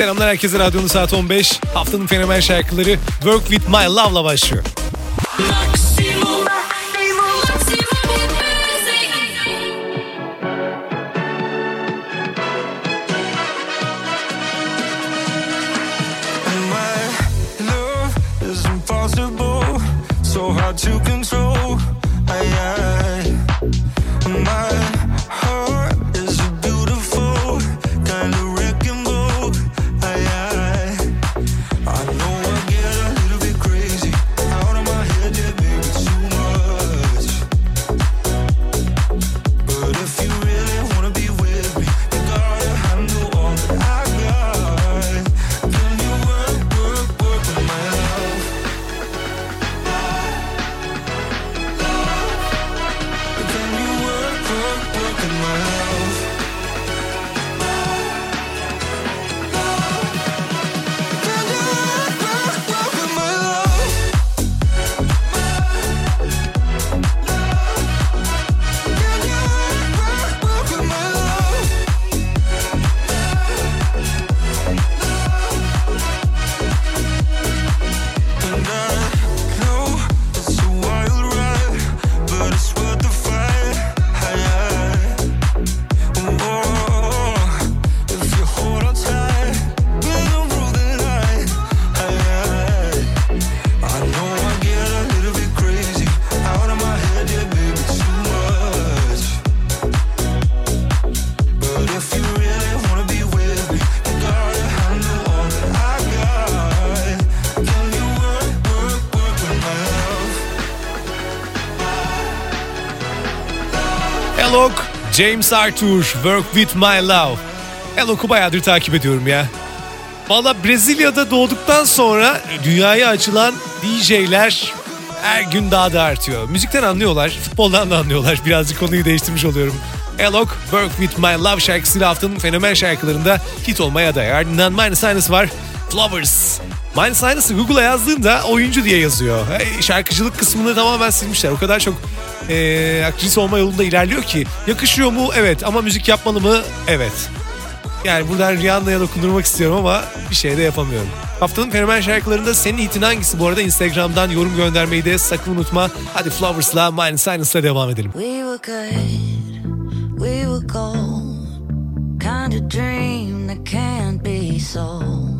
Selamlar herkese radyonun saat 15. Haftanın fenomen şarkıları Work With My Love'la başlıyor. Maximum, James Arthur, Work With My Love. Alok'u bayağıdır takip ediyorum ya. Valla Brezilya'da doğduktan sonra dünyaya açılan DJ'ler her gün daha da artıyor. Müzikten anlıyorlar, futboldan da anlıyorlar. Birazcık konuyu değiştirmiş oluyorum. Alok, Work With My Love şarkısıyla haftanın fenomen şarkılarında hit olmaya aday. Ardından Miley Cyrus var, Flowers. Miley Cyrus'ı Google'a yazdığında oyuncu diye yazıyor. Şarkıcılık kısmını tamamen silmişler. O kadar çok eee aktris olma yolunda ilerliyor ki. Yakışıyor mu? Evet. Ama müzik yapmalı mı? Evet. Yani buradan Rihanna'ya dokundurmak istiyorum ama bir şey de yapamıyorum. Haftanın fenomen şarkılarında senin hitin hangisi? Bu arada Instagram'dan yorum göndermeyi de sakın unutma. Hadi Flowers'la Miley Cyrus'la devam edelim. We were good, we were gold. Kind of dream that can't be sold.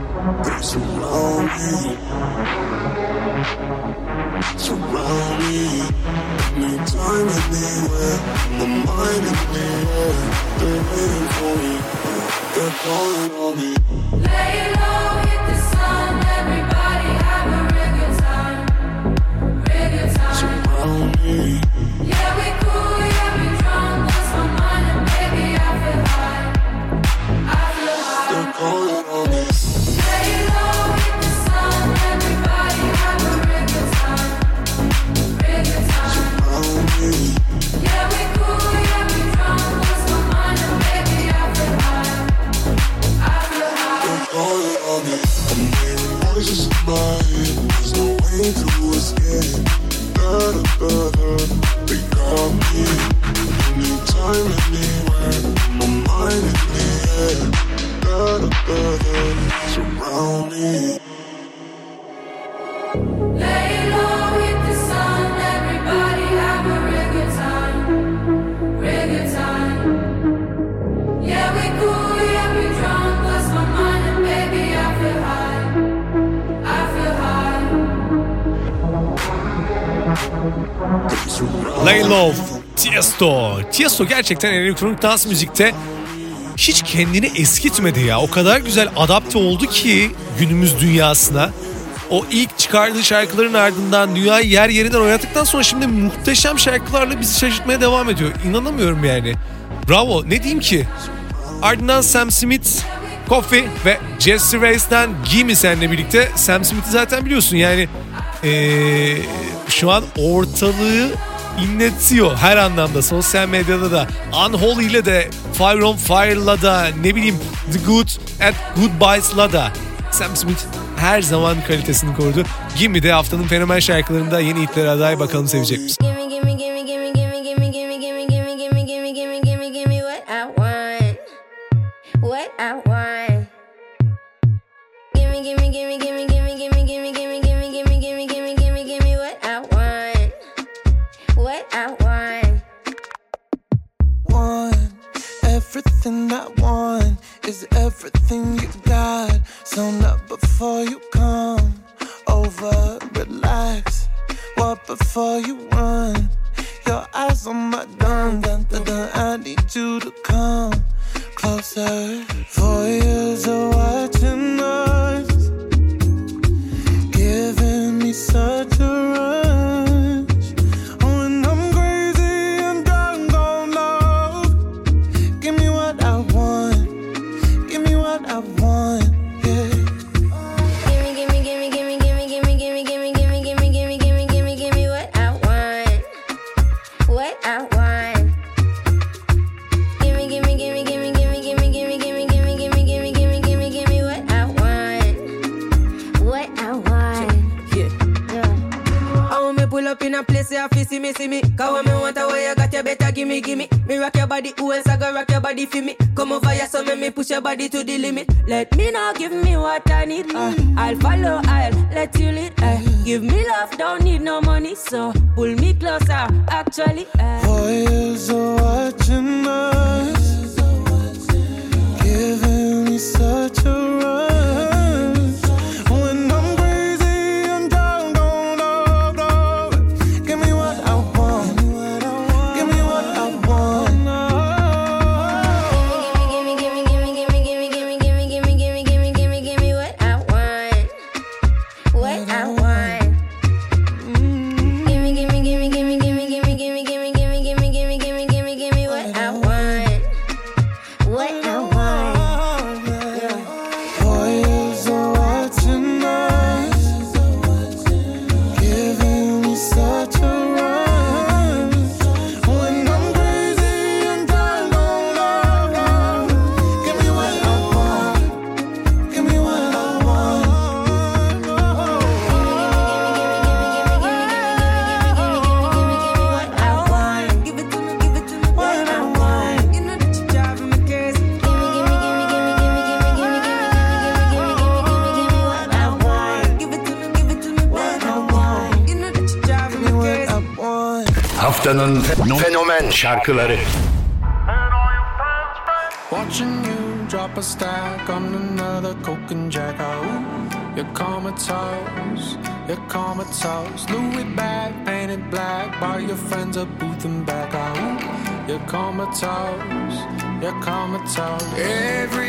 They surround me. Surround me. Anytime, anywhere. My mind in the air. They're waiting for me. They're calling on me. Lay low, Lay Low, Tiesto. Tiesto gerçekten elektronik dans müzikte hiç kendini eskitmedi ya. O kadar güzel adapte oldu ki günümüz dünyasına. O ilk çıkardığı şarkıların ardından dünyayı yer yerinden oynattıktan sonra şimdi muhteşem şarkılarla bizi şaşırtmaya devam ediyor. İnanamıyorum yani. Bravo ne diyeyim ki? Ardından Sam Smith, Coffee ve Jesse Race'den Gimme seninle birlikte. Sam Smith'i zaten biliyorsun yani ee, şu an ortalığı inletiyor her anlamda. Sosyal medyada da Unholy ile de Fire on Fire'la da ne bileyim The Good at Goodbyes'la da Sam Smith her zaman kalitesini korudu. Gimme de haftanın fenomen şarkılarında yeni hitlere aday bakalım sevecek misin? What I want. Gimme, gimme, gimme, gimme. Everything I want is everything you got. So not before you come over, relax. What before you run? Your eyes on my gun, dun, dun, dun. I need you to come closer. Better give me, give me. Me rock your body, who else I go rock your body for me? Come over here, so make me push your body to the limit. Let me know, give me what I need. Uh, I'll follow, I'll let you lead. Uh, give me love, don't need no money, so pull me closer. Actually, uh. Four years of watching us, giving me such a rush. Haftanın fenomen şarkıları. Watching you drop a stack on another coke and jack. Ooh, you're comatose, you're comatose. Louis bag painted black by your friends at booth and back. Ooh, you're comatose, you're comatose. Everybody's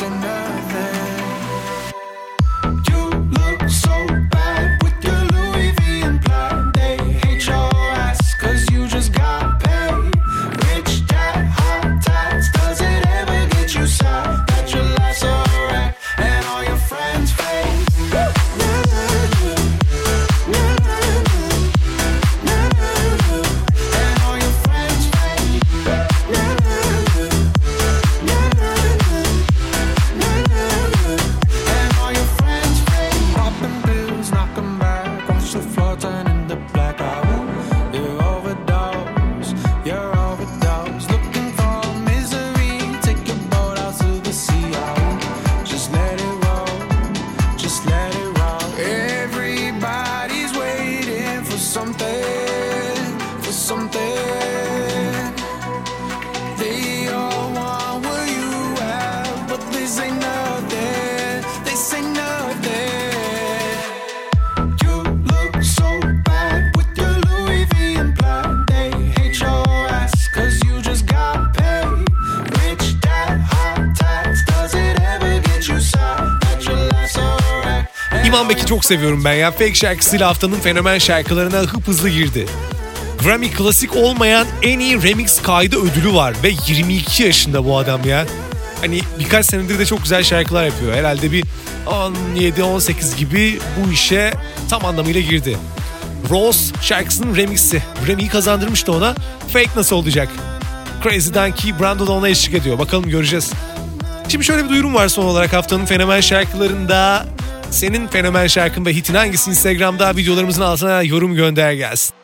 and İman Bek'i çok seviyorum ben ya. Fake şarkısıyla haftanın fenomen şarkılarına hıp hızlı girdi. Grammy klasik olmayan en iyi remix kaydı ödülü var ve 22 yaşında bu adam ya. Hani birkaç senedir de çok güzel şarkılar yapıyor. Herhalde bir 17-18 gibi bu işe tam anlamıyla girdi. Rose şarkısının remixi. Grammy'yi kazandırmıştı ona. Fake nasıl olacak? Crazy Donkey Brando da ona eşlik ediyor. Bakalım göreceğiz. Şimdi şöyle bir duyurum var son olarak haftanın fenomen şarkılarında. Senin fenomen şarkın ve hitin hangisi Instagram'da videolarımızın altına yorum gönder gelsin.